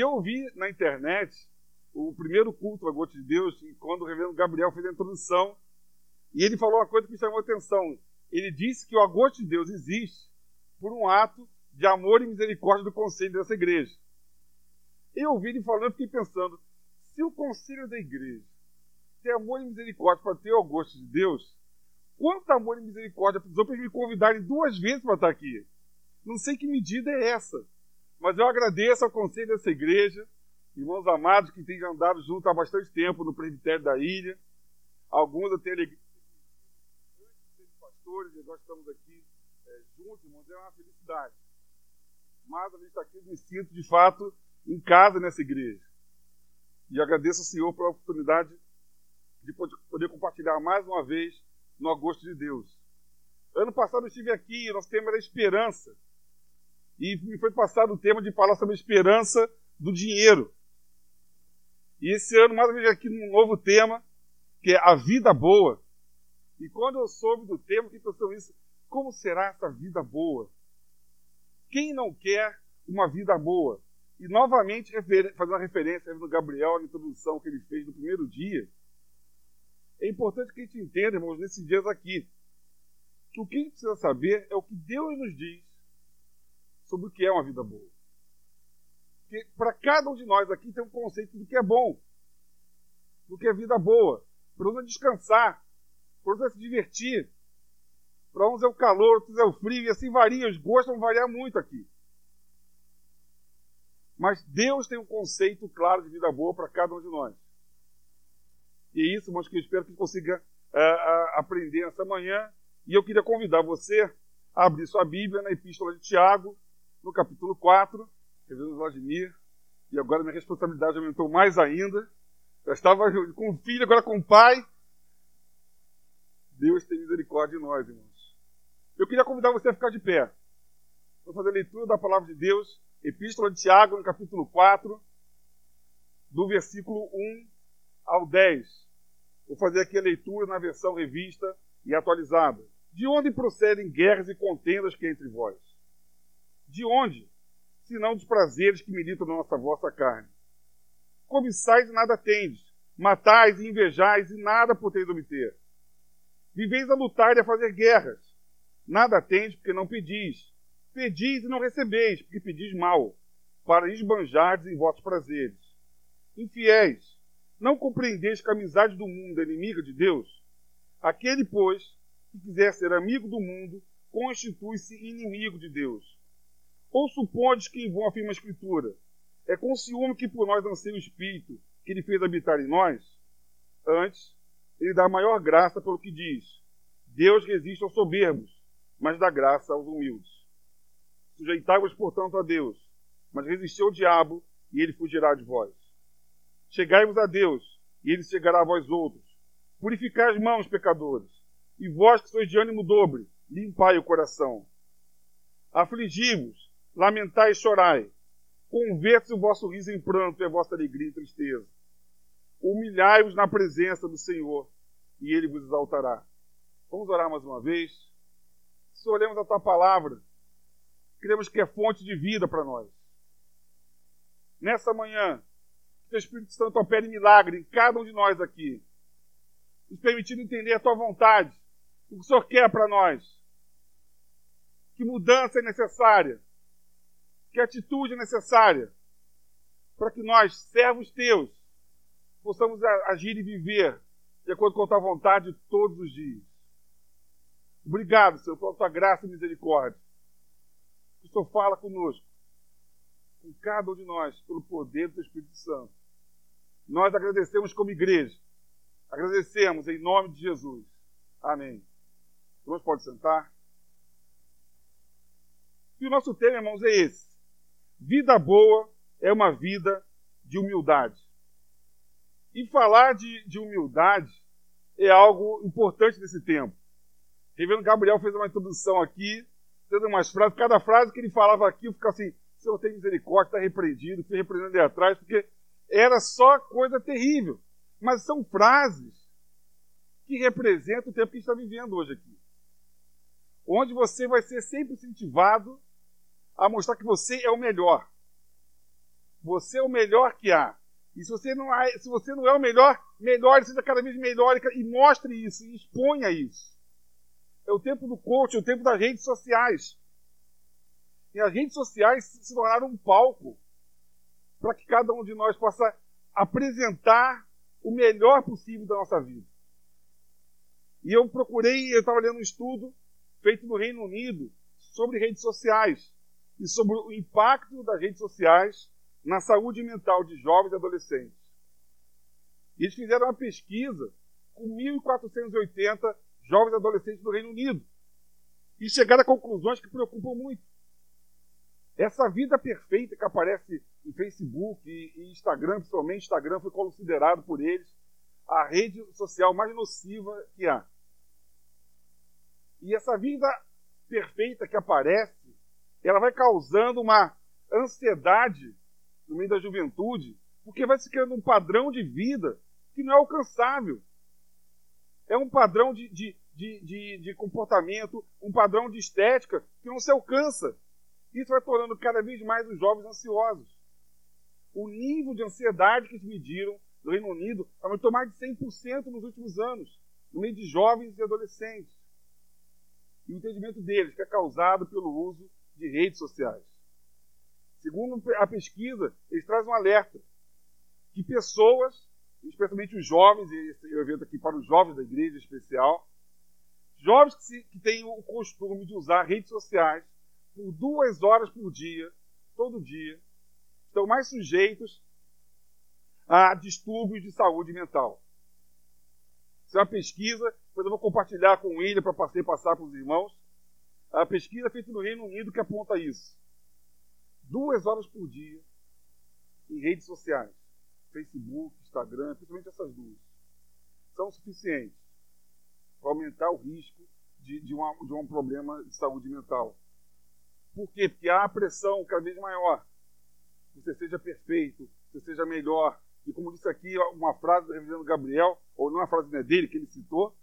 Eu vi na internet o primeiro culto a Gosto de Deus, quando o reverendo Gabriel fez a introdução, e ele falou uma coisa que me chamou a atenção. Ele disse que o agosto de Deus existe por um ato de amor e misericórdia do conselho dessa igreja. Eu ouvi ele falando e fiquei pensando: se o conselho da igreja tem amor e misericórdia para ter o gosto de Deus, quanto amor e misericórdia precisou para me convidarem duas vezes para estar aqui? Não sei que medida é essa, mas eu agradeço ao conselho dessa igreja, irmãos amados que têm andado junto há bastante tempo no presbitério da ilha. Alguns eu alegria. Pastores, nós estamos aqui é, juntos, irmãos, é uma felicidade. Mas a gente está aqui, me sinto de fato em casa nessa igreja. E agradeço ao Senhor pela oportunidade de poder compartilhar mais uma vez no agosto de Deus. Ano passado eu estive aqui e nosso tema era esperança. E me foi passado o tema de falar sobre a esperança do dinheiro. E esse ano, mais uma vez, aqui num novo tema, que é a vida boa. E quando eu soube do tema, que pensou isso, como será essa vida boa? Quem não quer uma vida boa? E novamente, fazendo uma referência no Gabriel, na introdução que ele fez no primeiro dia, é importante que a gente entenda, irmãos, nesses dias aqui, que o que a gente precisa saber é o que Deus nos diz sobre o que é uma vida boa. Porque para cada um de nós aqui tem um conceito do que é bom, do que é vida boa, para uns é descansar, para uns é se divertir, para uns é o calor, outros é o frio, e assim varia, os gostos vão variar muito aqui. Mas Deus tem um conceito claro de vida boa para cada um de nós. E é isso, irmãos, que eu espero que consiga uh, aprender essa manhã. E eu queria convidar você a abrir sua Bíblia na Epístola de Tiago, no capítulo 4, reverendo Vladimir. E agora minha responsabilidade aumentou mais ainda. Eu estava com o filho, agora com o pai. Deus tem misericórdia de nós, irmãos. Eu queria convidar você a ficar de pé. Vou fazer a leitura da palavra de Deus Epístola de Tiago, no capítulo 4, do versículo 1 ao 10. Vou fazer aqui a leitura na versão revista e atualizada. De onde procedem guerras e contendas que entre vós? De onde? Se não dos prazeres que militam na nossa vossa carne. Cobiçais e nada tendes, matais e invejais e nada podeis obter. Viveis a lutar e a fazer guerras. Nada tendes porque não pedis Pedis e não recebeis, porque pedis mal, para esbanjardes em vossos prazeres. Infiéis, não compreendeis que a amizade do mundo é inimiga de Deus? Aquele, pois, que quiser ser amigo do mundo, constitui-se inimigo de Deus. Ou supondes que vão afirma a Escritura, é com ciúme que por nós anseia o Espírito que ele fez habitar em nós? Antes, ele dá maior graça pelo que diz: Deus resiste aos soberbos, mas dá graça aos humildes. Sujeitai-vos, portanto, a Deus, mas resisti ao diabo, e ele fugirá de vós. Chegai-vos a Deus, e ele chegará a vós outros. Purificai as mãos, pecadores, e vós que sois de ânimo dobre, limpai o coração. Afligi-vos, lamentai e chorai. Converte-se o vosso riso em pranto e a vossa alegria em tristeza. Humilhai-vos na presença do Senhor, e ele vos exaltará. Vamos orar mais uma vez. Se olhamos a tua palavra, cremos que é fonte de vida para nós. Nessa manhã, que o Espírito Santo opere milagre em cada um de nós aqui, nos permitindo entender a tua vontade, o que o Senhor quer para nós. Que mudança é necessária, que atitude é necessária, para que nós, servos teus, possamos agir e viver de acordo com a tua vontade todos os dias. Obrigado, Senhor, pela tua graça e misericórdia que o Senhor fala conosco, com cada um de nós, pelo poder do Espírito Santo. Nós agradecemos como igreja. Agradecemos em nome de Jesus. Amém. Irmãos, pode sentar. E o nosso tema, irmãos, é esse. Vida boa é uma vida de humildade. E falar de, de humildade é algo importante nesse tempo. O reverendo Gabriel fez uma introdução aqui tendo umas frases, cada frase que ele falava aqui, eu ficava assim, Senhor tem misericórdia, está repreendido, fui repreendendo ali atrás, porque era só coisa terrível. Mas são frases que representam o tempo que está vivendo hoje aqui. Onde você vai ser sempre incentivado a mostrar que você é o melhor. Você é o melhor que há. E se você não, é, se você não é o melhor, melhore, seja cada vez melhor e mostre isso, e exponha isso. É o tempo do coach, é o tempo das redes sociais. E as redes sociais se tornaram um palco para que cada um de nós possa apresentar o melhor possível da nossa vida. E eu procurei, eu estava lendo um estudo feito no Reino Unido sobre redes sociais e sobre o impacto das redes sociais na saúde mental de jovens e adolescentes. Eles fizeram uma pesquisa com 1.480 jovens adolescentes do Reino Unido e chegaram a conclusões que preocupam muito. Essa vida perfeita que aparece em Facebook e Instagram, principalmente Instagram, foi considerado por eles a rede social mais nociva que há. E essa vida perfeita que aparece, ela vai causando uma ansiedade no meio da juventude, porque vai se criando um padrão de vida que não é alcançável. É um padrão de, de, de, de, de comportamento, um padrão de estética que não se alcança. Isso vai tornando cada vez mais os jovens ansiosos. O nível de ansiedade que eles mediram no Reino Unido aumentou mais de 100% nos últimos anos, no meio de jovens e adolescentes. E o entendimento deles que é causado pelo uso de redes sociais. Segundo a pesquisa, eles trazem um alerta que pessoas, especialmente os jovens, e esse evento aqui para os jovens da igreja especial, jovens que, se, que têm o costume de usar redes sociais por duas horas por dia, todo dia, estão mais sujeitos a distúrbios de saúde mental. Isso é uma pesquisa, depois eu vou compartilhar com o William para passar para os irmãos. A pesquisa feita no Reino Unido que aponta isso duas horas por dia em redes sociais, Facebook, Instagram, principalmente essas duas, são suficientes para aumentar o risco de, de, uma, de um problema de saúde mental. Por quê? Porque há a pressão cada vez maior. Que você seja perfeito, que você seja melhor. E como disse aqui, uma frase do reverendo Gabriel, ou não uma frase é dele, que ele citou,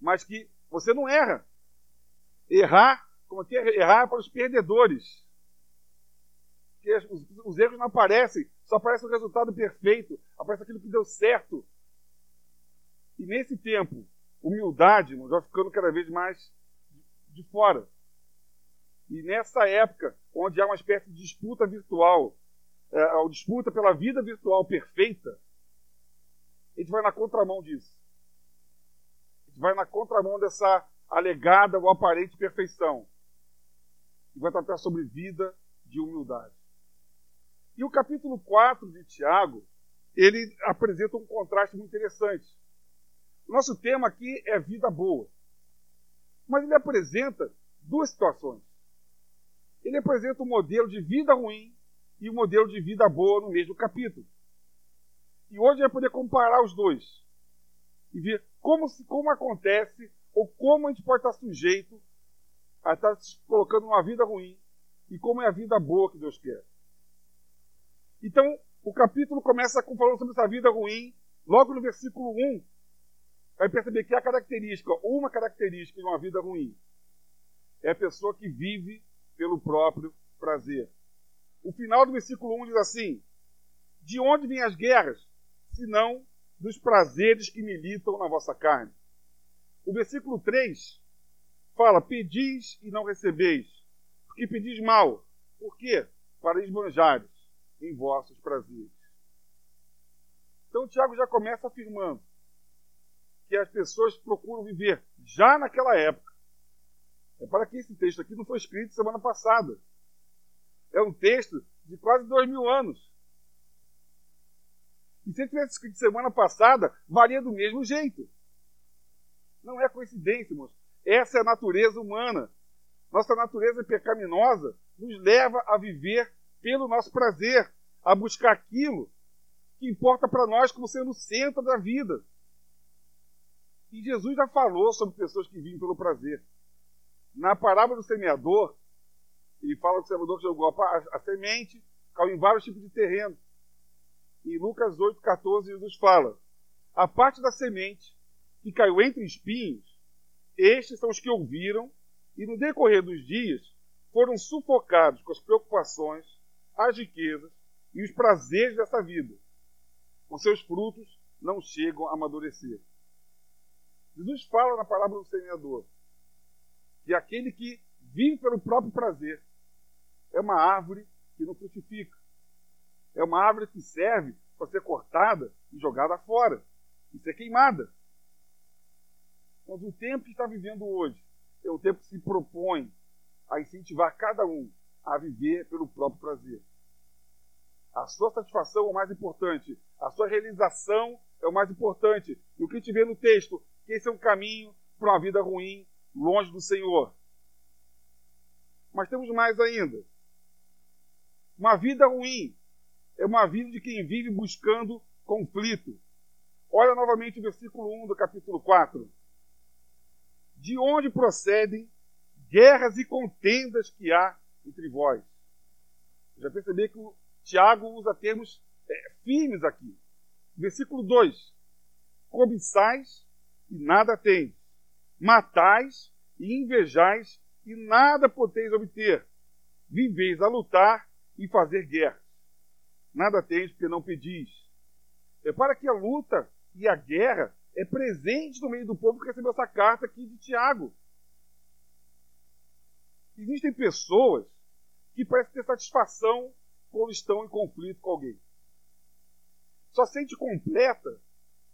mas que você não erra. Errar, como que é? Errar para os perdedores que os, os, erros não aparecem, só aparece o resultado perfeito, aparece aquilo que deu certo. E nesse tempo, humildade irmãos, vai ficando cada vez mais de fora. E nessa época, onde há uma espécie de disputa virtual, é, a disputa pela vida virtual perfeita, a gente vai na contramão disso. A gente vai na contramão dessa alegada ou aparente perfeição. E vai tratar sobre vida de humildade. E o capítulo 4 de Tiago, ele apresenta um contraste muito interessante. O nosso tema aqui é vida boa. Mas ele apresenta duas situações. Ele apresenta um modelo de vida ruim e um modelo de vida boa no mesmo capítulo. E hoje vai poder comparar os dois e ver como, como acontece ou como a gente pode estar sujeito a estar se colocando numa vida ruim e como é a vida boa que Deus quer. Então, o capítulo começa com falando sobre essa vida ruim, logo no versículo 1. Vai perceber que a característica, uma característica de uma vida ruim, é a pessoa que vive pelo próprio prazer. O final do versículo 1 diz assim: De onde vêm as guerras, senão dos prazeres que militam na vossa carne? O versículo 3 fala: Pedis e não recebeis, porque pedis mal. Por quê? Para esbanjares em vossos prazeres. Então, Tiago já começa afirmando que as pessoas procuram viver já naquela época. É para que esse texto aqui não foi escrito semana passada. É um texto de quase dois mil anos. E se ele tivesse escrito semana passada, varia do mesmo jeito. Não é coincidência, irmãos. Essa é a natureza humana. Nossa natureza pecaminosa nos leva a viver pelo nosso prazer, a buscar aquilo que importa para nós como sendo o centro da vida. E Jesus já falou sobre pessoas que vivem pelo prazer. Na parábola do semeador, ele fala que o semeador jogou a, a semente, caiu em vários tipos de terreno. Em Lucas 8,14, Jesus fala: A parte da semente que caiu entre espinhos, estes são os que ouviram e no decorrer dos dias foram sufocados com as preocupações, as riquezas e os prazeres dessa vida. Os seus frutos não chegam a amadurecer. Jesus fala na palavra do semeador que aquele que vive pelo próprio prazer é uma árvore que não frutifica. É uma árvore que serve para ser cortada e jogada fora e ser queimada. Mas o tempo que está vivendo hoje é um tempo que se propõe a incentivar cada um a viver pelo próprio prazer. A sua satisfação é o mais importante, a sua realização é o mais importante. E o que gente vê no texto, que esse é um caminho para uma vida ruim, longe do Senhor. Mas temos mais ainda. Uma vida ruim é uma vida de quem vive buscando conflito. Olha novamente o versículo 1 do capítulo 4. De onde procedem guerras e contendas que há entre vós? Já percebi que o Tiago usa termos é, firmes aqui. Versículo 2: Cobiçais e nada tendes, matais e invejais e nada podeis obter, viveis a lutar e fazer guerra. Nada tendes porque não pedis. Repara que a luta e a guerra é presente no meio do povo que recebeu essa carta aqui de Tiago. Existem pessoas que parecem ter satisfação quando estão em conflito com alguém. Só sente completa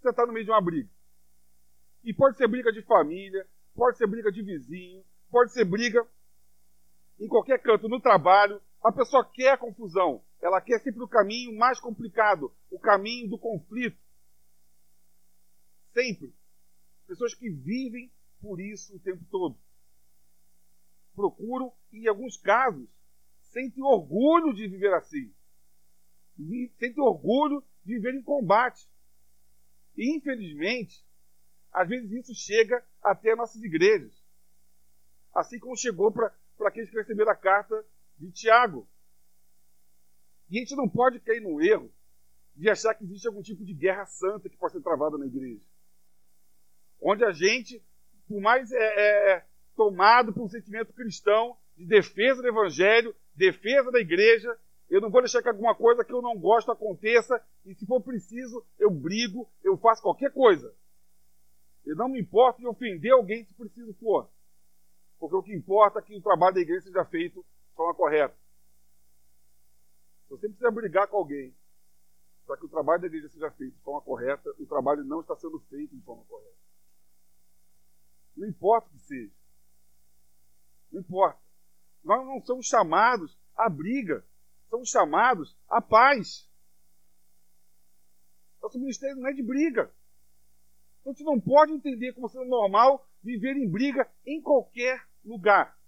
você está no meio de uma briga. E pode ser briga de família, pode ser briga de vizinho, pode ser briga em qualquer canto, no trabalho. A pessoa quer confusão. Ela quer sempre o caminho mais complicado, o caminho do conflito. Sempre. Pessoas que vivem por isso o tempo todo. Procuram, e em alguns casos, sentem orgulho de viver assim. Sentem orgulho de viver em combate. E, infelizmente, às vezes isso chega até nossas igrejas. Assim como chegou para aqueles que receberam a carta de Tiago. E a gente não pode cair no erro de achar que existe algum tipo de guerra santa que pode ser travada na igreja. Onde a gente, por mais é, é, é tomado por um sentimento cristão de defesa do evangelho, defesa da igreja. Eu não vou deixar que alguma coisa que eu não gosto aconteça e, se for preciso, eu brigo, eu faço qualquer coisa. Eu não me importo de ofender alguém se preciso for. Porque o que importa é que o trabalho da igreja seja feito de forma correta. Você precisa brigar com alguém para que o trabalho da igreja seja feito de forma correta, o trabalho não está sendo feito de forma correta. Não importa o que seja. Não importa. Nós não somos chamados à briga, somos chamados à paz. Nosso ministério não é de briga. Então, gente não pode entender como sendo normal viver em briga em qualquer lugar,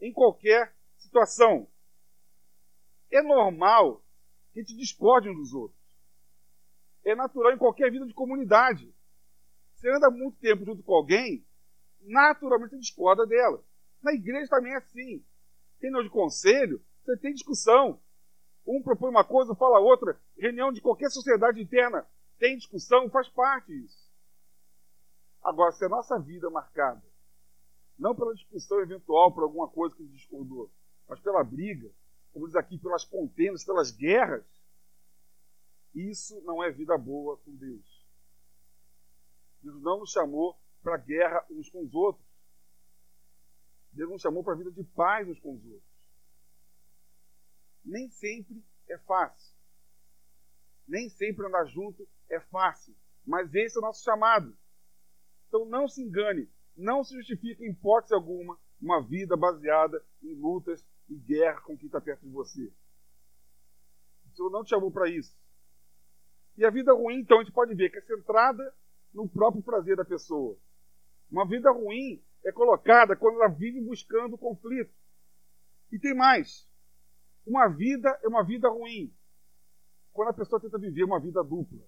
em qualquer situação. É normal que a gente discorde uns dos outros. É natural em qualquer vida de comunidade. Você anda muito tempo junto com alguém, naturalmente você discorda dela. Na igreja também é assim reunião de conselho, você tem discussão. Um propõe uma coisa, fala outra. Reunião de qualquer sociedade interna tem discussão, faz parte disso. Agora, se a nossa vida é marcada, não pela discussão eventual por alguma coisa que discordou, mas pela briga, como diz aqui, pelas contendas, pelas guerras, isso não é vida boa com Deus. Deus não nos chamou para guerra uns com os outros. Deus nos chamou para a vida de paz uns com os outros. Nem sempre é fácil. Nem sempre andar junto é fácil. Mas esse é o nosso chamado. Então não se engane. Não se justifica em hipótese alguma uma vida baseada em lutas e guerra com quem está perto de você. O Senhor não te chamou para isso. E a vida ruim, então, a gente pode ver que é centrada no próprio prazer da pessoa. Uma vida ruim é colocada quando ela vive buscando conflito. E tem mais. Uma vida é uma vida ruim quando a pessoa tenta viver uma vida dupla.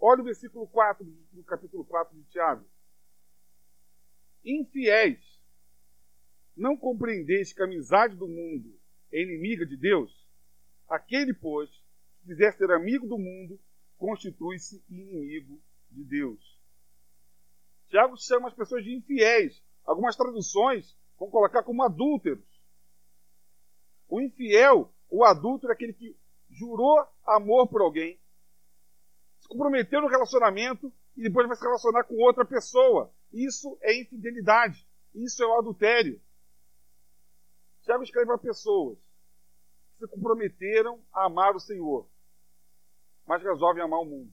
Olha o versículo 4 do capítulo 4 de Tiago. Infiéis, não compreendeis que a amizade do mundo é inimiga de Deus? Aquele, pois, que quiser ser amigo do mundo, constitui-se inimigo de Deus. Tiago chama as pessoas de infiéis. Algumas traduções vão colocar como adúlteros. O infiel, o adúltero, é aquele que jurou amor por alguém, se comprometeu no relacionamento e depois vai se relacionar com outra pessoa. Isso é infidelidade. Isso é o adultério. Tiago escreve para pessoas que se comprometeram a amar o Senhor, mas resolvem amar o mundo.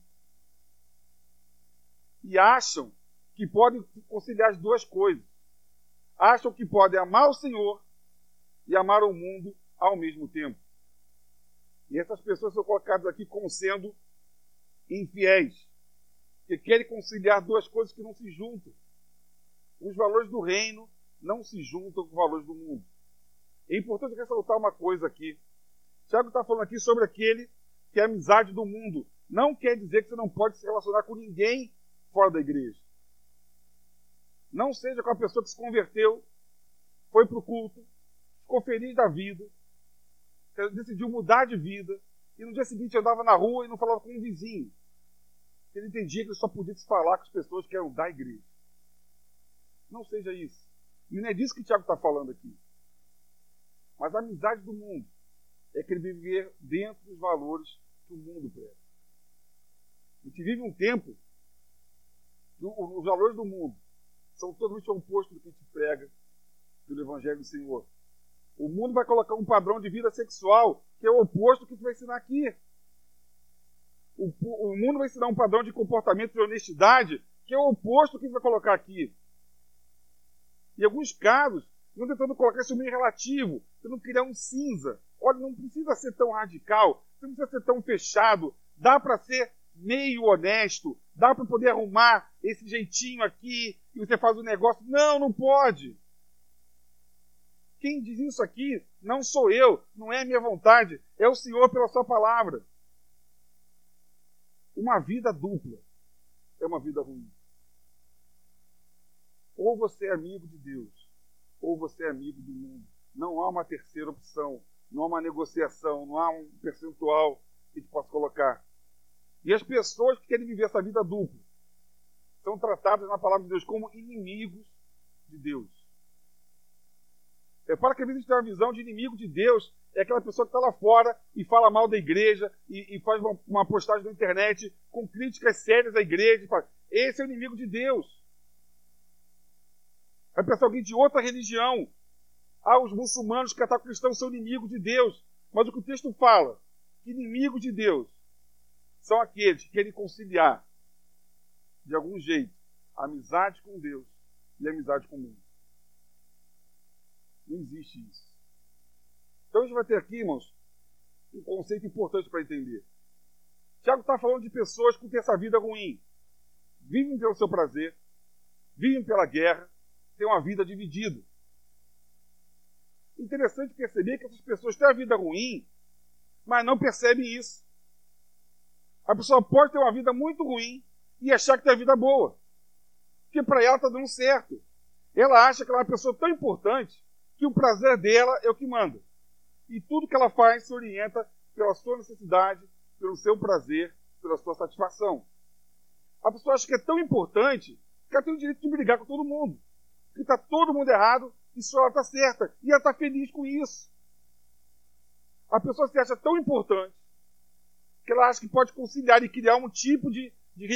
E acham que podem conciliar as duas coisas. Acham que podem amar o Senhor e amar o mundo ao mesmo tempo. E essas pessoas são colocadas aqui como sendo infiéis, que querem conciliar duas coisas que não se juntam. Os valores do reino não se juntam com os valores do mundo. É importante ressaltar uma coisa aqui. Tiago está falando aqui sobre aquele que é amizade do mundo. Não quer dizer que você não pode se relacionar com ninguém fora da igreja. Não seja com a pessoa que se converteu, foi para o culto, ficou feliz da vida, decidiu mudar de vida, e no dia seguinte andava na rua e não falava com um vizinho. Ele entendia que ele só podia se falar com as pessoas que eram da igreja. Não seja isso. E não é disso que o Tiago está falando aqui. Mas a amizade do mundo é querer viver dentro dos valores que o mundo prega. A gente vive um tempo que os valores do mundo são totalmente opostos do que a gente prega pelo Evangelho do Senhor. O mundo vai colocar um padrão de vida sexual que é o oposto do que a gente vai ensinar aqui. O, o mundo vai ensinar um padrão de comportamento de honestidade que é o oposto do que a gente vai colocar aqui. Em alguns casos, não tentando colocar isso meio relativo, tentando criar um cinza. Olha, não precisa ser tão radical, não precisa ser tão fechado. Dá para ser meio honesto, dá para poder arrumar esse jeitinho aqui e você faz o um negócio. Não, não pode. Quem diz isso aqui não sou eu, não é a minha vontade, é o Senhor pela sua palavra. Uma vida dupla é uma vida ruim. Ou você é amigo de Deus, ou você é amigo do mundo. Não há uma terceira opção, não há uma negociação, não há um percentual que te possa colocar. E as pessoas que querem viver essa vida dupla são tratadas na palavra de Deus como inimigos de Deus. É para que a gente tenha uma visão de inimigo de Deus, é aquela pessoa que está lá fora e fala mal da igreja e, e faz uma, uma, postagem na internet com críticas sérias à igreja. E fala, Esse é o inimigo de Deus. Vai pensar alguém de outra religião. Ah, os muçulmanos que atacam cristãos são inimigos de Deus. Mas o que o texto fala, inimigo de Deus são aqueles que querem conciliar, de algum jeito, a amizade com Deus e a amizade com o mundo. Não existe isso. Então a gente vai ter aqui, irmãos, um conceito importante para entender. Tiago está falando de pessoas que têm essa vida ruim. Vivem pelo seu prazer, vivem pela guerra, têm uma vida dividida. Interessante perceber que essas pessoas têm a vida ruim, mas não percebem isso. A pessoa pode ter uma vida muito ruim e achar que tem a vida boa. Porque para ela está dando certo. Ela acha que ela é uma pessoa tão importante que o prazer dela é o que manda. E tudo que ela faz se orienta pela sua necessidade, pelo seu prazer, pela sua satisfação. A pessoa acha que é tão importante que ela tem o direito de brigar com todo mundo. Que está todo mundo errado e só ela está certa. E ela está feliz com isso. A pessoa se acha tão importante que ela acha que pode conciliar e criar um tipo de, de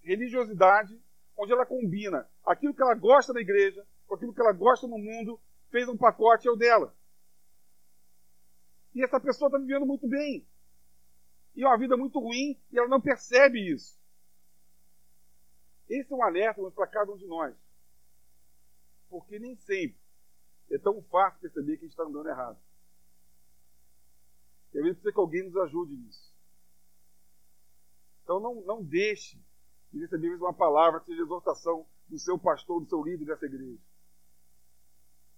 religiosidade onde ela combina aquilo que ela gosta da igreja com aquilo que ela gosta no mundo, fez um pacote é o dela. E essa pessoa está vivendo muito bem. E é uma vida muito ruim e ela não percebe isso. Esse é um alerta para cada um de nós. Porque nem sempre é tão fácil perceber que a gente está andando errado. E às vezes precisa que alguém nos ajude nisso. Então não, não deixe de receber uma palavra que seja exortação do seu pastor, do seu líder dessa igreja.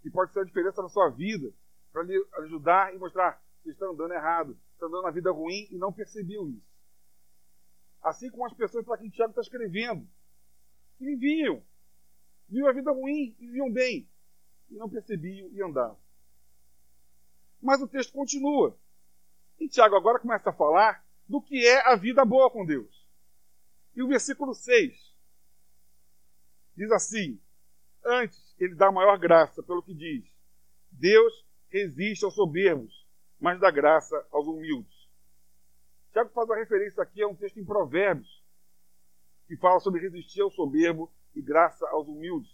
Que pode ser a diferença na sua vida, para lhe ajudar e mostrar que está andando errado, está andando na vida ruim e não percebeu isso. Assim como as pessoas para quem Tiago está escrevendo, que viviam, viviam a vida ruim e viviam bem, e não percebiam e andavam. Mas o texto continua. E Tiago agora começa a falar do que é a vida boa com Deus. E o versículo 6 diz assim: Antes, ele dá maior graça, pelo que diz: Deus resiste aos soberbos, mas dá graça aos humildes. Tiago faz uma referência aqui a um texto em Provérbios, que fala sobre resistir ao soberbo e graça aos humildes.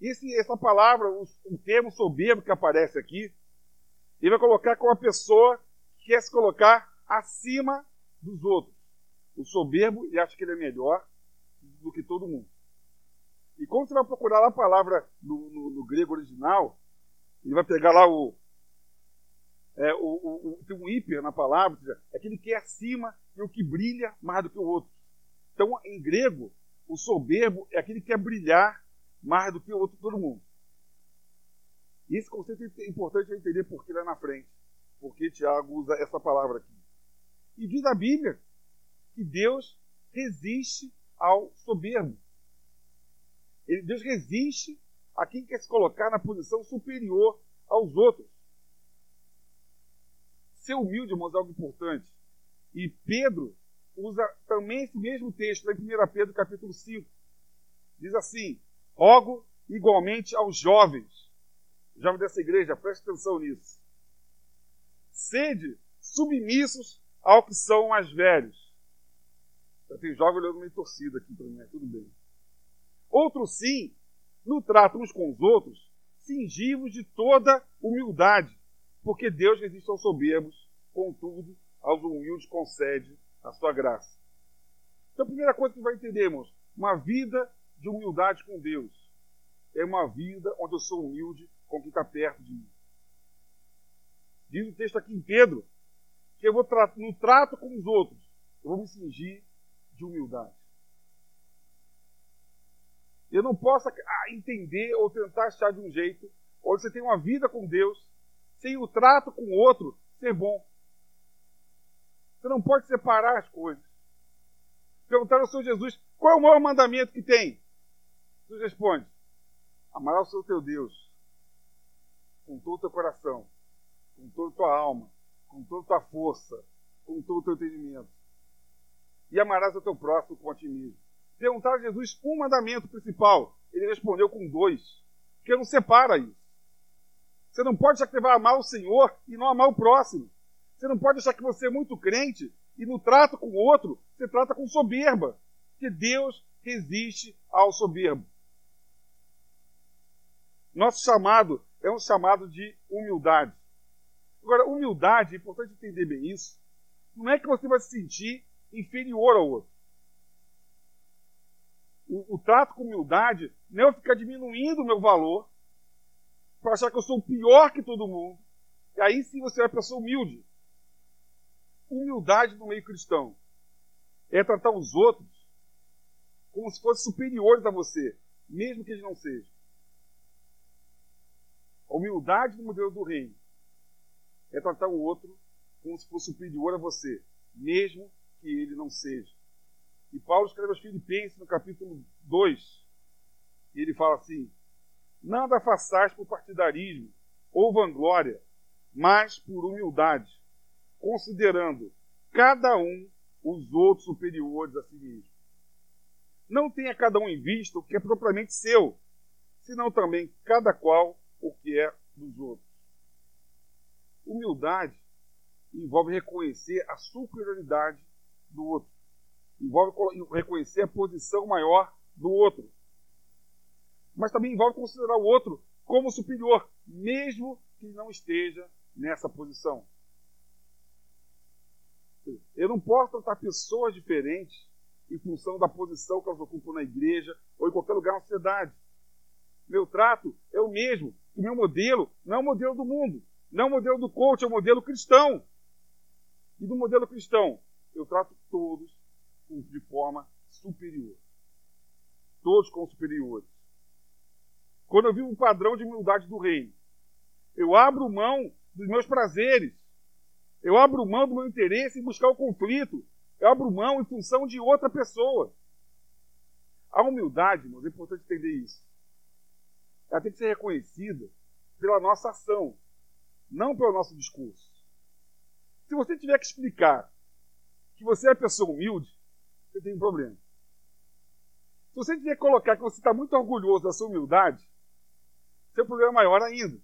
E esse, essa palavra, o, o termo soberbo que aparece aqui, ele vai colocar como uma pessoa que quer se colocar acima dos outros. O soberbo, ele acha que ele é melhor do que todo mundo. E quando você vai procurar lá a palavra no, no, no grego original, ele vai pegar lá o, é, o, o, o, tem um hiper na palavra, seja, é aquele que é acima e o que brilha mais do que o outro. Então, em grego, o soberbo é aquele que quer brilhar mais do que o outro, todo mundo. E esse conceito é importante entender por que lá na frente. Porque Tiago usa essa palavra aqui. E diz a Bíblia que Deus resiste ao soberbo. Deus resiste a quem quer se colocar na posição superior aos outros. Ser humilde, irmãos, é algo importante. E Pedro usa também esse mesmo texto, em 1 Pedro capítulo 5. Diz assim: Rogo igualmente aos jovens, jovens dessa igreja, preste atenção nisso. Sede submissos ao que são mais velhos. Já tem jovem olhando meio torcido aqui para mim, tudo bem. Outros sim, no trato uns com os outros, cingivos de toda humildade, porque Deus resiste aos soberbos, contudo, aos humildes concede a sua graça. Então, a primeira coisa que vai entender, irmãos, uma vida de humildade com Deus é uma vida onde eu sou humilde com quem está perto de mim. Diz o texto aqui em Pedro eu vou no trato com os outros, eu vou me cingir de humildade. Eu não posso ah, entender ou tentar achar de um jeito onde você tem uma vida com Deus sem o trato com o outro ser bom. Você não pode separar as coisas. Perguntaram ao Senhor Jesus qual é o maior mandamento que tem. Jesus responde: Amarás o Senhor teu Deus com todo o teu coração, com toda a tua alma, com toda a tua força, com todo o teu entendimento. E amarás o teu próximo com a ti mesmo. Perguntaram a Jesus um mandamento principal. Ele respondeu com dois. Porque não separa isso. Você não pode achar que vai amar o Senhor e não amar o próximo. Você não pode achar que você é muito crente e no trato com o outro, você trata com soberba. Porque Deus resiste ao soberbo. Nosso chamado é um chamado de humildade. Agora, humildade, é importante entender bem isso, não é que você vai se sentir inferior ao outro. O, o trato com humildade não é eu ficar diminuindo o meu valor para achar que eu sou pior que todo mundo. E aí sim você é uma pessoa humilde. Humildade no meio cristão é tratar os outros como se fossem superiores a você, mesmo que eles não sejam. A humildade no modelo do reino é tratar o outro como se fosse superior a você, mesmo que ele não seja. E Paulo escreve aos Filipenses no capítulo 2, e ele fala assim: Nada façais por partidarismo ou vanglória, mas por humildade, considerando cada um os outros superiores a si mesmo. Não tenha cada um em vista o que é propriamente seu, senão também cada qual o que é dos outros. Humildade envolve reconhecer a superioridade do outro. Envolve reconhecer a posição maior do outro. Mas também envolve considerar o outro como superior, mesmo que não esteja nessa posição. Eu não posso tratar pessoas diferentes em função da posição que elas ocupam na igreja ou em qualquer lugar na sociedade. Meu trato é o mesmo, o meu modelo não é o modelo do mundo, não o modelo do coach, é o modelo cristão. E do modelo cristão, eu trato todos de forma superior. Todos como superiores. Quando eu vivo um padrão de humildade do reino, eu abro mão dos meus prazeres, eu abro mão do meu interesse em buscar o conflito, eu abro mão em função de outra pessoa. A humildade, irmãos, é importante entender isso ela tem que ser reconhecida pela nossa ação, não pelo nosso discurso. Se você tiver que explicar que você é pessoa humilde, você tem um problema. Se você tiver que colocar que você está muito orgulhoso da sua humildade, seu problema é maior ainda.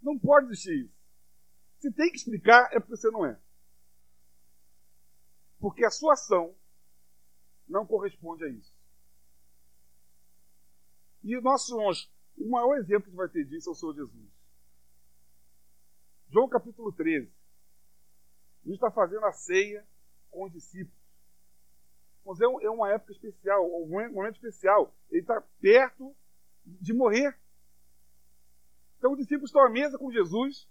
Não pode existir isso. Se tem que explicar, é porque você não é. porque a sua ação não corresponde a isso. E irmãos, o maior exemplo que vai ter disso é o Senhor Jesus. João capítulo 13. Jesus está fazendo a ceia com os discípulos. Mas é, é uma época especial, um momento especial. Ele está perto de morrer. Então os discípulos estão à mesa com Jesus.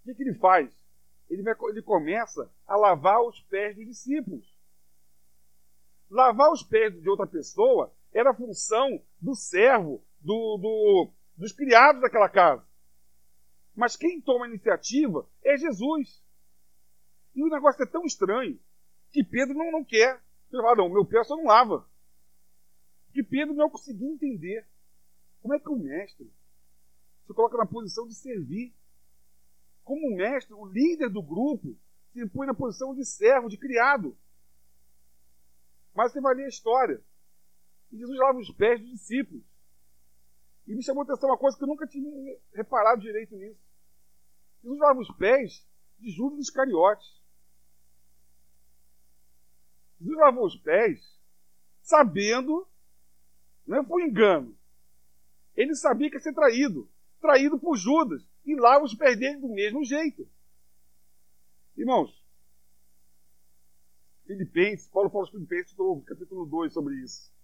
O que, que ele faz? Ele, vai, ele começa a lavar os pés dos discípulos. Lavar os pés de outra pessoa era função do servo, do, do, dos criados daquela casa. Mas quem toma a iniciativa é Jesus. E o negócio é tão estranho que Pedro não, não quer. Ele fala, não, meu pé só não lava. Que Pedro não conseguia entender. Como é que o mestre se coloca na posição de servir? Como o mestre, o líder do grupo, se põe na posição de servo, de criado. Mas você vai ler a história. E Jesus lava os pés dos discípulos. E me chamou a atenção uma coisa que eu nunca tinha reparado direito nisso. Jesus lava os pés de Judas Iscariotes. Jesus lavou os pés sabendo, não foi engano. Ele sabia que ia ser traído, traído por Judas, e lava os pés dele do mesmo jeito. Irmãos, Filipenses, Paulo fala aos Filipenses, capítulo 2 sobre isso.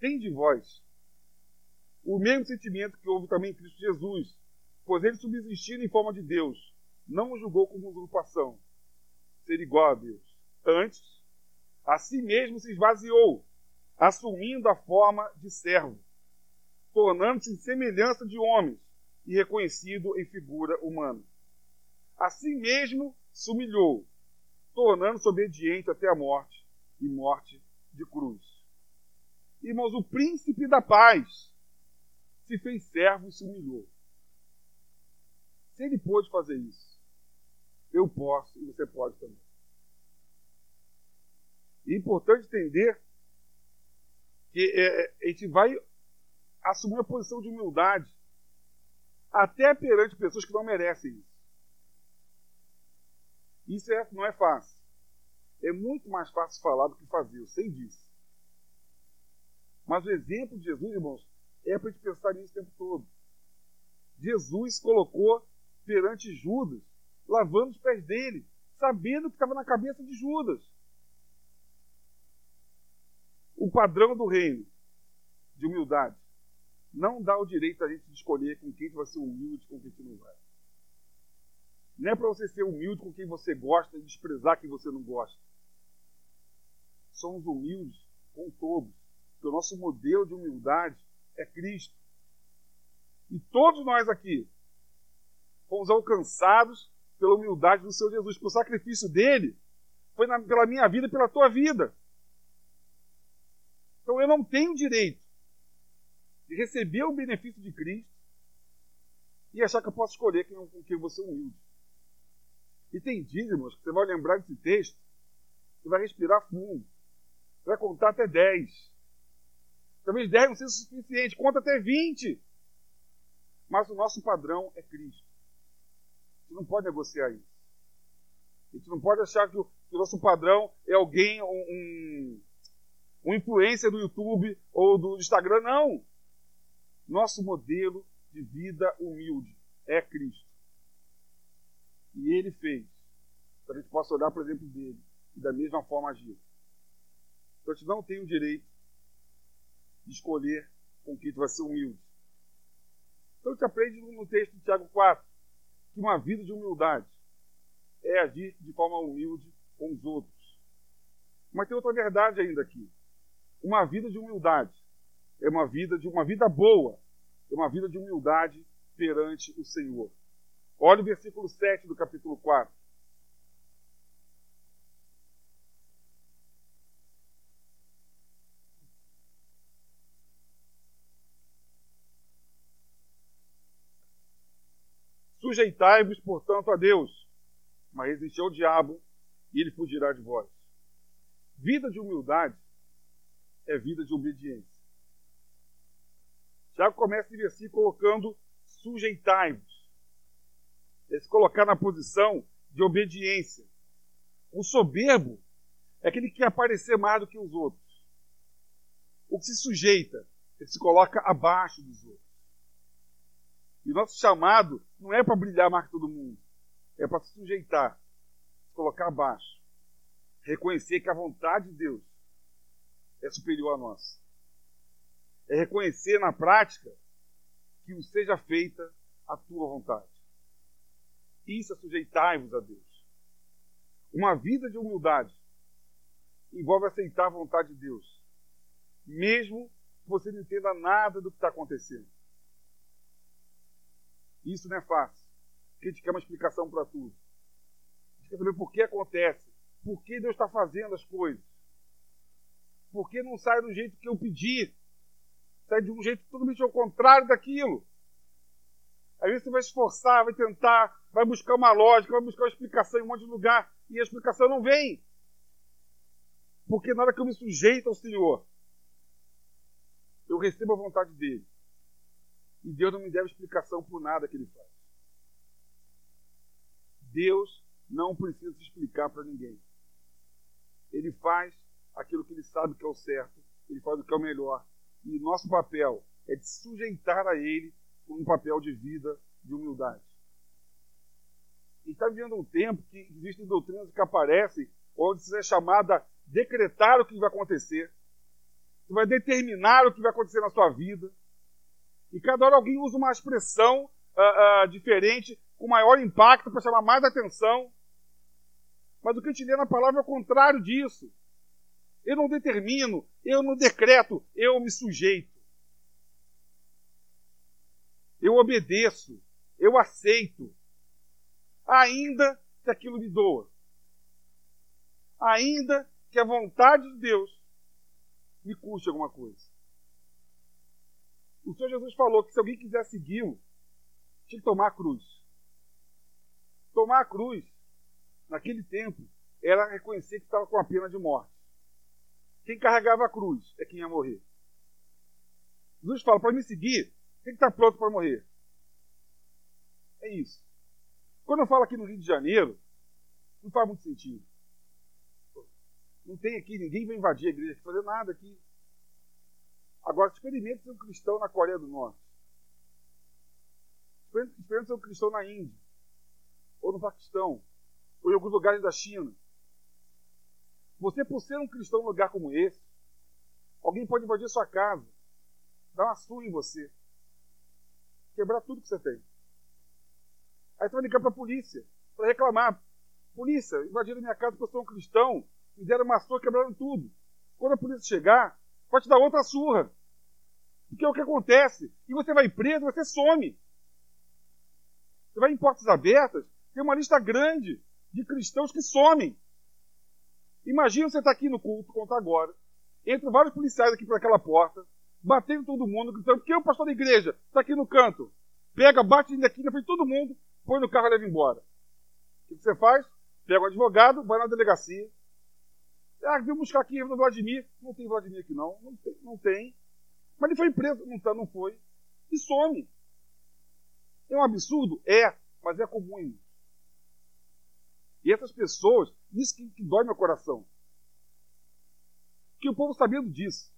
Tem de vós o mesmo sentimento que houve também em Cristo Jesus, pois ele subsistindo em forma de Deus, não o julgou como usurpação, ser igual a Deus. Antes, a si mesmo se esvaziou, assumindo a forma de servo, tornando-se semelhança de homens e reconhecido em figura humana. A si mesmo se humilhou, tornando-se obediente até a morte e morte de cruz. Irmãos, o príncipe da paz se fez servo e se humilhou. Se ele pôde fazer isso, eu posso e você pode também. É importante entender que é, é, a gente vai assumir uma posição de humildade até perante pessoas que não merecem isso. Isso é, não é fácil. É muito mais fácil falar do que fazer, eu sei disso. Mas o exemplo de Jesus, irmãos, é para a gente pensar nisso o tempo todo. Jesus colocou perante Judas, lavando os pés dele, sabendo que estava na cabeça de Judas o padrão do reino de humildade não dá o direito a gente de escolher com quem vai ser humilde com quem não vai. Não é para você ser humilde com quem você gosta e desprezar quem você não gosta. Somos humildes com todos. Porque o nosso modelo de humildade é Cristo. E todos nós aqui fomos alcançados pela humildade do Senhor Jesus. Porque o sacrifício dele foi na, pela minha vida e pela tua vida. Então eu não tenho direito de receber o benefício de Cristo e achar que eu posso escolher quem, com quem ser humilde. E tem dízimos que você vai lembrar desse texto, você vai respirar fundo, você vai contar até 10. Talvez 10 não seja suficiente, conta até 20. Mas o nosso padrão é Cristo. A gente não pode negociar isso. A gente não pode achar que o, que o nosso padrão é alguém, um, um um influencer do YouTube ou do Instagram, não. Nosso modelo de vida humilde é Cristo. E ele fez. Para a gente possa olhar para o exemplo dele e da mesma forma agir. Então a gente não tem o direito de escolher com quem tu vai ser humilde. Então gente aprende no texto de Tiago 4 que uma vida de humildade é agir de forma humilde com os outros. Mas tem outra verdade ainda aqui uma vida de humildade. É uma vida de uma vida boa. É uma vida de humildade perante o Senhor. Olha o versículo 7 do capítulo 4. Sujeitai-vos, portanto, a Deus, mas resistiu ao diabo e ele fugirá de vós. Vida de humildade é vida de obediência. Tiago começa esse versículo colocando sujeitai-vos. É se colocar na posição de obediência. O soberbo é aquele que quer aparecer mais do que os outros. O que se sujeita, ele se coloca abaixo dos outros. E nosso chamado não é para brilhar mais que todo mundo, é para se sujeitar, se colocar abaixo. Reconhecer que a vontade de Deus é superior a nós. É reconhecer na prática que o seja feita a tua vontade. Isso é sujeitai-vos a Deus. Uma vida de humildade envolve aceitar a vontade de Deus, mesmo que você não entenda nada do que está acontecendo. Isso não é fácil, porque a gente quer uma explicação para tudo. A gente quer saber por que acontece, por que Deus está fazendo as coisas, por que não sai do jeito que eu pedi, sai de um jeito totalmente ao contrário daquilo. Às vezes você vai esforçar, vai tentar, vai buscar uma lógica, vai buscar uma explicação em um monte de lugar, e a explicação não vem. Porque na hora que eu me sujeito ao Senhor, eu recebo a vontade dele. E Deus não me deve explicação por nada que ele faz. Deus não precisa se explicar para ninguém. Ele faz aquilo que ele sabe que é o certo, ele faz o que é o melhor. E nosso papel é de sujeitar a ele com um papel de vida, de humildade. E está vivendo um tempo que existem doutrinas que aparecem onde se é chamada decretar o que vai acontecer. Você vai determinar o que vai acontecer na sua vida. E cada hora alguém usa uma expressão uh, uh, diferente, com maior impacto, para chamar mais atenção. Mas o que a gente lê na palavra é o contrário disso. Eu não determino, eu não decreto, eu me sujeito. Eu obedeço, eu aceito. Ainda que aquilo me doa. Ainda que a vontade de Deus me custe alguma coisa. O Senhor Jesus falou que se alguém quiser segui-lo, tinha que tomar a cruz. Tomar a cruz, naquele tempo, era reconhecer que estava com a pena de morte. Quem carregava a cruz é quem ia morrer. Jesus fala: para me seguir, tem que estar pronto para morrer. É isso. Quando eu falo aqui no Rio de Janeiro, não faz muito sentido. Não tem aqui, ninguém vai invadir a igreja, fazer nada aqui. Agora, experimente ser um cristão na Coreia do Norte. Experimente ser um cristão na Índia. Ou no Paquistão. Ou em alguns lugares da China. Você, por ser um cristão num lugar como esse, alguém pode invadir sua casa, dar uma surra em você, quebrar tudo que você tem. Aí você vai ligar para a polícia para reclamar. Polícia, invadiram minha casa porque eu sou um cristão, me deram uma surra, quebraram tudo. Quando a polícia chegar, pode te dar outra surra. Porque é o que acontece. E você vai preso, você some. Você vai em portas abertas, tem uma lista grande de cristãos que somem. Imagina você estar tá aqui no culto, conta agora. Entra vários policiais aqui por aquela porta, batendo todo mundo, gritando, porque o pastor da igreja está aqui no canto. Pega, bate aqui na frente de todo mundo, põe no carro e leva embora. O que você faz? Pega o advogado, vai na delegacia. Ah, vim buscar aqui no Vladimir. Não tem Vladimir aqui não. Não tem. Não tem. Mas ele foi preso. Não, tá, não foi. E some. É um absurdo? É. Mas é comum. E essas pessoas, isso que, que dói meu coração. Que o povo sabendo disso,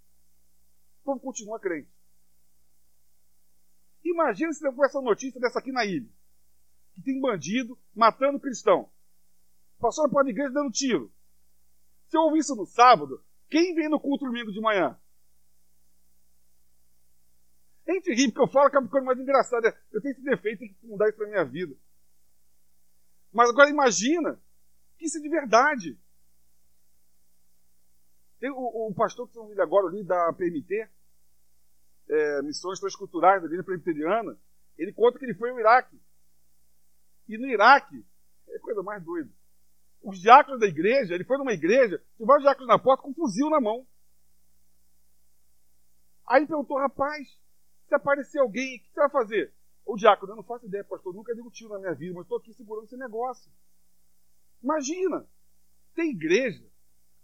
o povo continua crente. Imagina se for essa notícia dessa aqui na ilha. Que tem bandido matando cristão. Passando para a igreja dando tiro. Se eu ouvir isso no sábado, quem vem no culto domingo de manhã? A gente ri, porque eu falo que é coisa mais engraçada. Eu tenho esse defeito, tenho que mudar isso para minha vida. Mas agora imagina que isso é de verdade. Tem o, o pastor que estão agora ali da PMT, é, Missões Transculturais da Linha Presbiteriana, ele conta que ele foi ao Iraque. E no Iraque, é coisa mais doida. Os diáconos da igreja, ele foi numa igreja, tinha vários diáconos na porta com um fuzil na mão. Aí ele perguntou, rapaz, se aparecer alguém, o que você vai fazer? O diácono, eu não faço ideia, pastor, nunca dei um tiro na minha vida, mas estou aqui segurando esse negócio. Imagina, tem igreja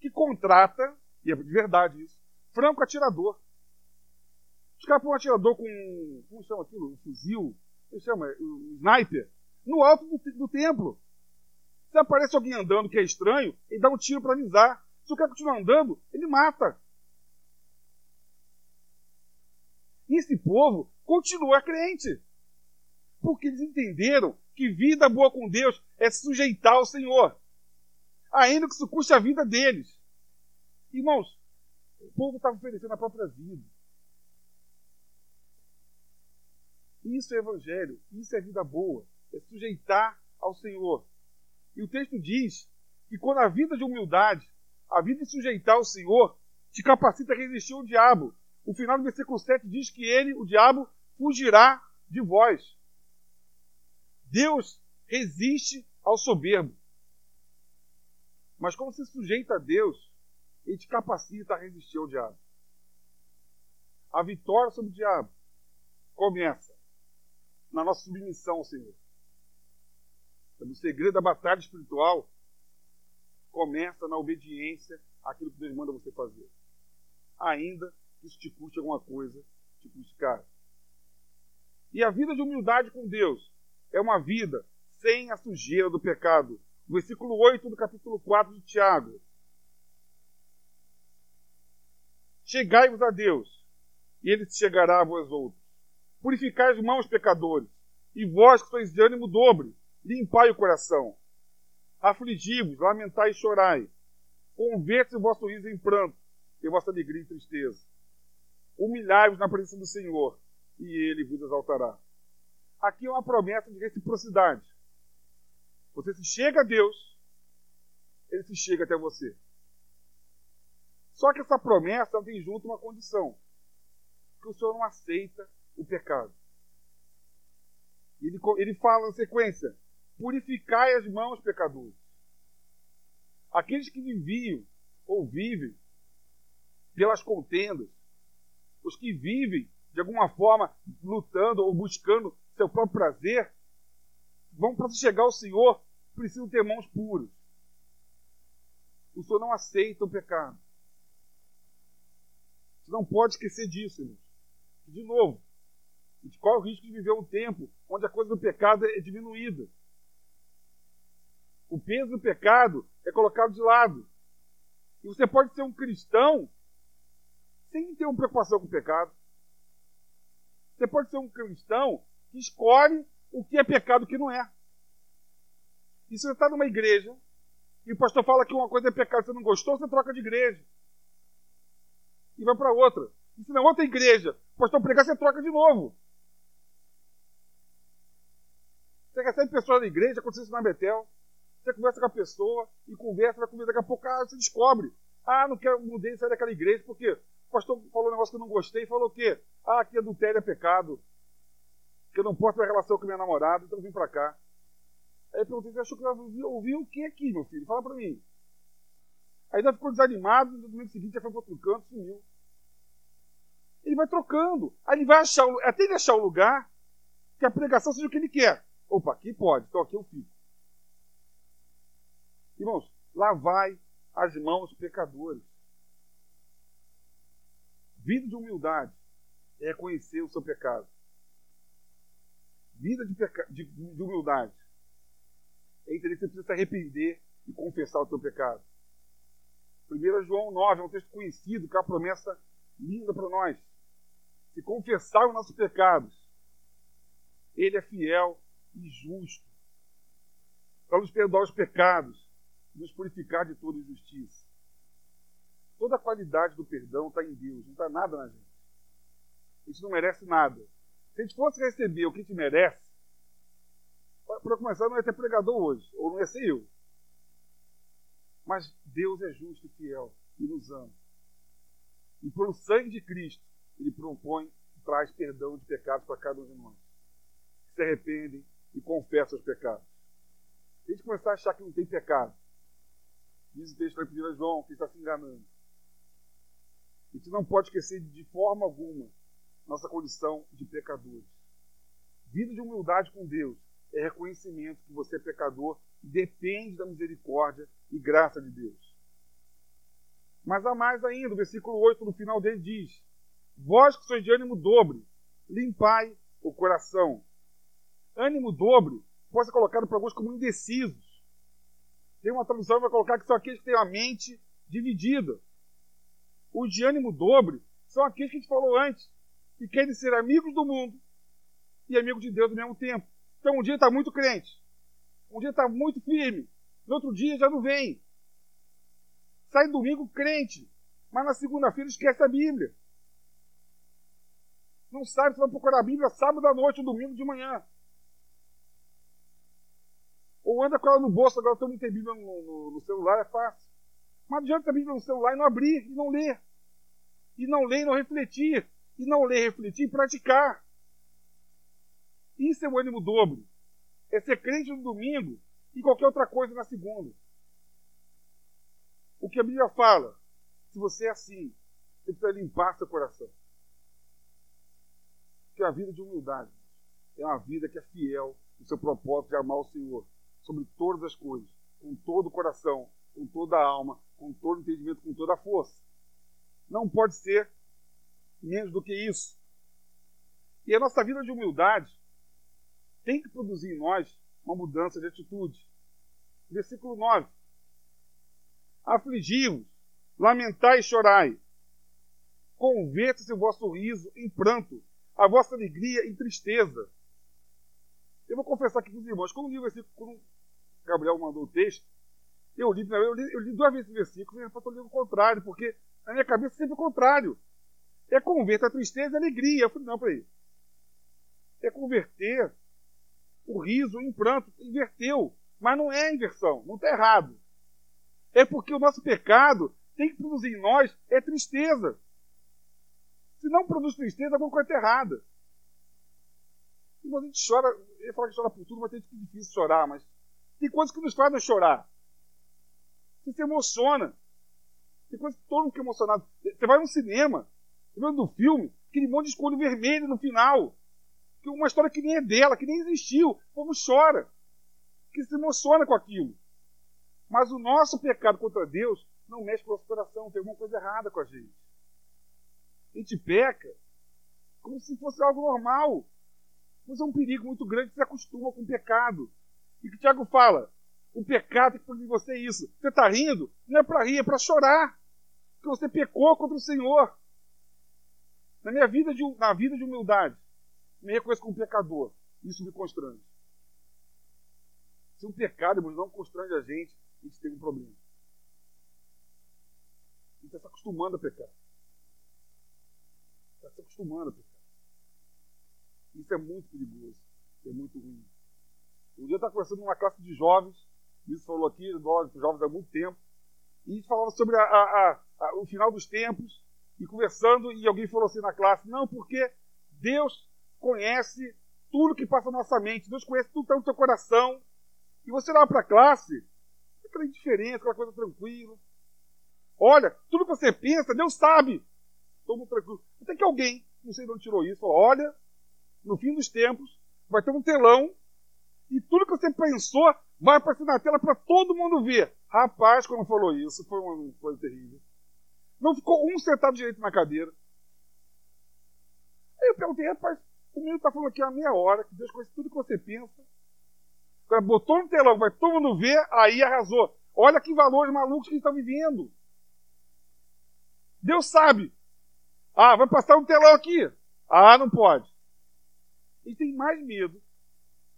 que contrata, e é de verdade isso, franco atirador. Os caras põem um atirador com, como chama aquilo? Um fuzil, como chama? Um sniper, no alto do, do templo. Se aparece alguém andando que é estranho, ele dá um tiro para avisar. Se o cara continuar andando, ele mata. E esse povo continua crente. Porque eles entenderam que vida boa com Deus é sujeitar ao Senhor. Ainda que isso custe a vida deles. Irmãos, o povo estava oferecendo a própria vida. Isso é evangelho, isso é vida boa, é sujeitar ao Senhor. E o texto diz que quando a vida de humildade, a vida de sujeitar ao Senhor, te capacita a resistir ao diabo. O final do versículo 7 diz que ele, o diabo, fugirá de vós. Deus resiste ao soberbo. Mas como se sujeita a Deus, ele te capacita a resistir ao diabo. A vitória sobre o diabo começa na nossa submissão ao Senhor. O segredo da batalha espiritual começa na obediência àquilo que Deus manda você fazer. Ainda que isso te custe alguma coisa, te custe caro. E a vida de humildade com Deus é uma vida sem a sujeira do pecado. Versículo 8 do capítulo 4 de Tiago. Chegai-vos a Deus, e ele se chegará a vós outros. Purificai as mãos, pecadores, e vós que sois de ânimo dobre, limpai o coração. Afligi-vos, lamentai e chorai. Converte o vosso riso em pranto, e a vossa alegria em tristeza. Humilhai-vos na presença do Senhor, e ele vos exaltará. Aqui é uma promessa de reciprocidade. Você se chega a Deus, ele se chega até você. Só que essa promessa tem junto uma condição: que o Senhor não aceita o pecado. Ele, ele fala na sequência: purificai as mãos, pecadores. Aqueles que viviam ou vivem pelas contendas, os que vivem de alguma forma lutando ou buscando seu próprio prazer, vão para chegar ao Senhor, precisam ter mãos puras. O Senhor não aceita o pecado. Você não pode esquecer disso, irmãos. De novo, de qual é o risco de viver um tempo onde a coisa do pecado é diminuída? O peso do pecado é colocado de lado. E você pode ser um cristão sem ter uma preocupação com o pecado. Você pode ser um cristão que escolhe o que é pecado e o que não é. E se você está numa igreja e o pastor fala que uma coisa é pecado e você não gostou, você troca de igreja. E vai para outra. E se na outra igreja o pastor pregar, você troca de novo. Você recebe pessoas da igreja, aconteceu isso na Betel. Você conversa com a pessoa e conversa, vai conversar, daqui a pouco ah, você descobre. Ah, não quero mudar e sair daquela igreja porque o pastor falou um negócio que eu não gostei falou o quê? Ah, que adultério é pecado que eu não posso ter relação com minha namorada, então vim pra cá. Aí eu perguntei, você achou que eu ouvi, ouvi o que aqui, meu filho? Fala pra mim. Aí já ficou desanimado, no domingo seguinte já foi pro outro canto, sumiu. Ele vai trocando. Aí ele vai achar, até ele achar o lugar que a pregação seja o que ele quer. Opa, aqui pode, então aqui eu fico. Irmãos, lá vai as mãos pecadores. Vida de humildade é conhecer o seu pecado vida de, peca... de, de humildade. É entender que você precisa se arrepender e confessar o seu pecado. 1 João 9 é um texto conhecido, que é uma promessa linda para nós. Se confessar os nossos pecados, Ele é fiel e justo para nos perdoar os pecados e nos purificar de toda injustiça. Toda a qualidade do perdão está em Deus, não está nada na gente. A gente não merece nada. Se a gente fosse receber o que a gente merece, para começar, não ia ter pregador hoje, ou não ia ser eu. Mas Deus é justo e fiel e nos ama. E por o sangue de Cristo, Ele propõe, traz perdão de pecados para cada um de nós. Que se arrependem e confessam os pecados. Se a gente começar a achar que não tem pecado, diz o texto para 1 João que está se enganando. A gente não pode esquecer de forma alguma nossa condição de pecadores. Vida de humildade com Deus é reconhecimento que você é pecador e depende da misericórdia e graça de Deus. Mas há mais ainda, o versículo 8 no final dele diz: Vós que sois de ânimo dobre, limpai o coração. Ânimo dobre pode ser colocado para alguns como indecisos. Tem uma tradução que vai colocar que são aqueles que têm a mente dividida. Os de ânimo dobre são aqueles que a gente falou antes, que querem ser amigos do mundo e amigos de Deus ao mesmo tempo. Então um dia está muito crente, um dia está muito firme, no outro dia já não vem. Sai domingo crente, mas na segunda-feira esquece a Bíblia. Não sabe se vai procurar a Bíblia sábado à noite ou domingo de manhã. Ou anda com ela no bolso, agora todo mundo tem Bíblia no, no, no, celular, é fácil. Mas adianta ter Bíblia no celular e não abrir, e não ler. E não ler e não refletir. E não ler, refletir e praticar. Isso é o ânimo dobro. É ser crente no domingo e qualquer outra coisa na segunda. O que a Bíblia fala, se você é assim, você precisa limpar seu coração. Porque a vida de humildade é uma vida que é fiel no seu propósito de amar o Senhor sobre todas as coisas, com todo o coração, com toda a alma, com todo o entendimento, com toda a força. Não pode ser menos do que isso. E a nossa vida de humildade tem que produzir em nós uma mudança de atitude. Versículo 9. Afligi-vos, lamentai e chorai. Converta-se o vosso riso em pranto, a vossa alegria em tristeza. Eu vou confessar aqui com os irmãos, quando o Gabriel mandou o texto, eu li, eu li, eu li duas vezes esse versículo e estou lendo o contrário, porque na minha cabeça é sempre o contrário. É converter a tristeza e a alegria. Eu falei, não, peraí. É converter o riso em pranto. Inverteu. Mas não é inversão. Não está errado. É porque o nosso pecado tem que produzir em nós é tristeza. Se não produz tristeza, alguma coisa está errada. E a gente chora, eu falar que chora por tudo, mas tem que difícil chorar, mas tem coisas que nos fazem chorar. Você se emociona. Tem coisas que todo mundo fica emocionado. Você vai no cinema, vendo um filme, aquele monte de escolho vermelho no final que uma história que nem é dela, que nem existiu. O povo chora, que se emociona com aquilo. Mas o nosso pecado contra Deus não mexe com o nosso coração, tem alguma coisa errada com a gente. A gente peca como se fosse algo normal. Mas é um perigo muito grande que se acostuma com o pecado. E que o Tiago fala: o pecado produzir você isso. Você está rindo? Não é para rir, é para chorar. Porque você pecou contra o Senhor. Na minha vida de, na vida de humildade, me reconheço como pecador. Isso me constrange. Se um pecado, não constrange a gente, a gente tem um problema. A gente está se acostumando a pecar. Está se acostumando a pecar. Isso é muito perigoso. É muito ruim. Um dia eu estava conversando numa classe de jovens, isso falou aqui, jovens há muito tempo, e a gente falava sobre a, a, a, o final dos tempos, e conversando, e alguém falou assim na classe, não, porque Deus conhece tudo que passa na nossa mente, Deus conhece tudo que está no teu coração. E você olha para a classe, aquela indiferença, aquela coisa tranquila. Olha, tudo que você pensa, Deus sabe. Todo mundo tranquilo. Até que alguém, não sei de onde tirou isso, falou: olha, no fim dos tempos, vai ter um telão e tudo que você pensou vai aparecer na tela para todo mundo ver. Rapaz, quando falou isso, foi uma coisa terrível. Não ficou um sentado direito na cadeira. Aí eu perguntei, rapaz, o menino está falando aqui há meia hora que Deus conhece tudo que você pensa. Agora botou no telão, vai todo mundo ver, aí arrasou. Olha que valores malucos que a gente está vivendo. Deus sabe. Ah, vai passar um telão aqui. Ah, não pode. Ele tem mais medo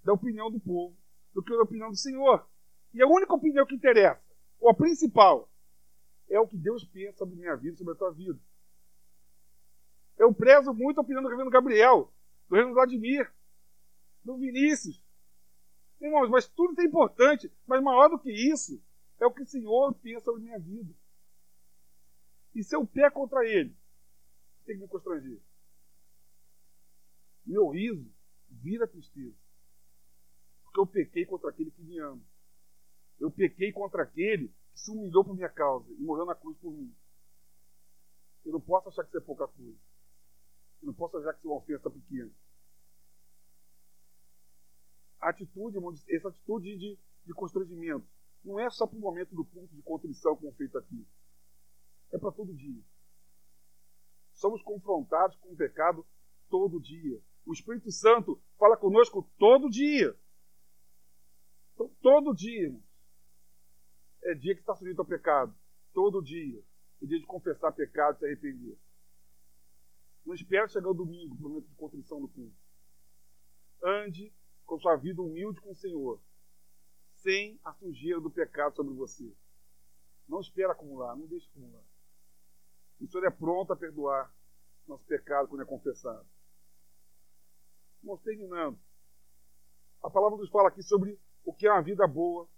da opinião do povo do que da opinião do Senhor. E a única opinião que interessa, ou a principal, é o que Deus pensa sobre minha vida, sobre a tua vida. Eu prezo muito a opinião do reverendo Gabriel do Reino Vladimir, do Vinícius. Irmãos, mas tudo é importante, mas maior do que isso é o que o Senhor pensa sobre minha vida. E se eu pé contra ele, tem que me constranger. Meu riso vira tristeza. Porque eu pequei contra aquele que me ama. Eu pequei contra aquele que se humilhou por minha causa e morreu na cruz por mim. Eu não posso achar que isso é pouca coisa. Eu não posso achar que isso é uma ofensa pequena. A atitude, essa atitude de, de constrangimento, não é só para o momento do ponto de contrição, como feito aqui. É para todo dia. Somos confrontados com o pecado todo dia. O Espírito Santo fala conosco todo dia. Então, todo dia. é dia que está sujeito ao pecado. Todo dia. É dia de confessar pecado e se arrepender. Não espere chegar o domingo o momento de contrição do culto. Ande com sua vida humilde com o Senhor, sem a sujeira do pecado sobre você. Não espere acumular, não deixe acumular. O Senhor é pronto a perdoar nosso pecado quando é confessado. Vamos terminando. A palavra nos fala aqui sobre o que é uma vida boa,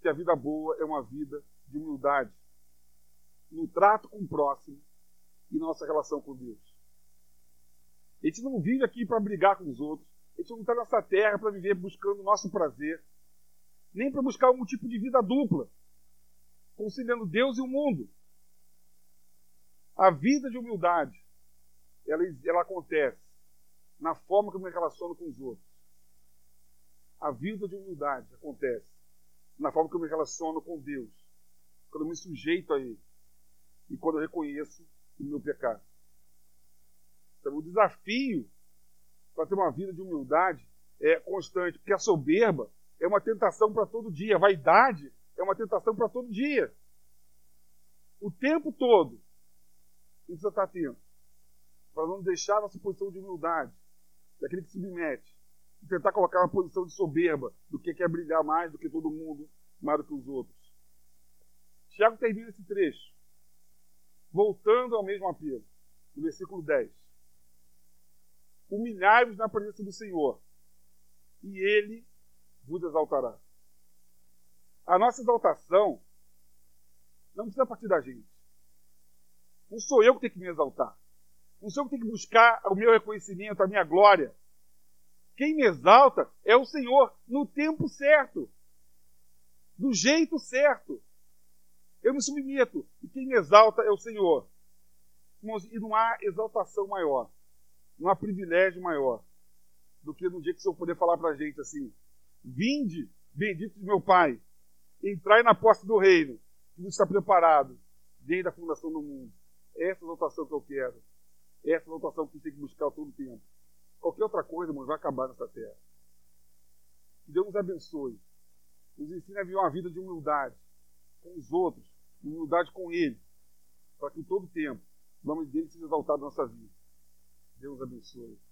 que a vida boa é uma vida de humildade, no trato com o próximo e nossa relação com Deus. A gente não vive aqui para brigar com os outros. A gente não está nessa terra para viver buscando o nosso prazer. Nem para buscar um tipo de vida dupla, conciliando Deus e o mundo. A vida de humildade, ela, ela acontece na forma como eu me relaciono com os outros. A vida de humildade acontece na forma que eu me relaciono com Deus, quando eu me sujeito a Ele e quando eu reconheço o meu pecado. Então, o desafio para ter uma vida de humildade é constante, porque a soberba é uma tentação para todo dia, a vaidade é uma tentação para todo dia. O tempo todo, precisa estar atento para não deixar nossa posição de humildade, daquele que submete, tentar colocar uma posição de soberba, do que quer brilhar mais do que todo mundo, mais do que os outros. Tiago termina esse trecho, voltando ao mesmo apelo, no versículo 10 humilhai-vos na presença do Senhor, e Ele vos exaltará. A nossa exaltação não precisa partir da gente. Não sou eu que tenho que me exaltar. Não sou eu que tenho que buscar o meu reconhecimento, a minha glória. Quem me exalta é o Senhor no tempo certo, do jeito certo. Eu me submeto e quem me exalta é o Senhor. E não há exaltação maior não há privilégio maior do que no dia que o Senhor poder falar para a gente assim: Vinde, bendito de meu Pai, entrai na posse do reino, que está preparado desde a fundação do mundo. Essa é a exaltação que eu quero. Essa é a exaltação que tem que buscar todo o tempo. Qualquer outra coisa, irmão, vai acabar nessa terra. Que Deus nos abençoe. Nos ensine a viver uma vida de humildade com os outros, humildade com Ele, para que em todo tempo o nome dele seja exaltado na nossa vida. Deus abençoe.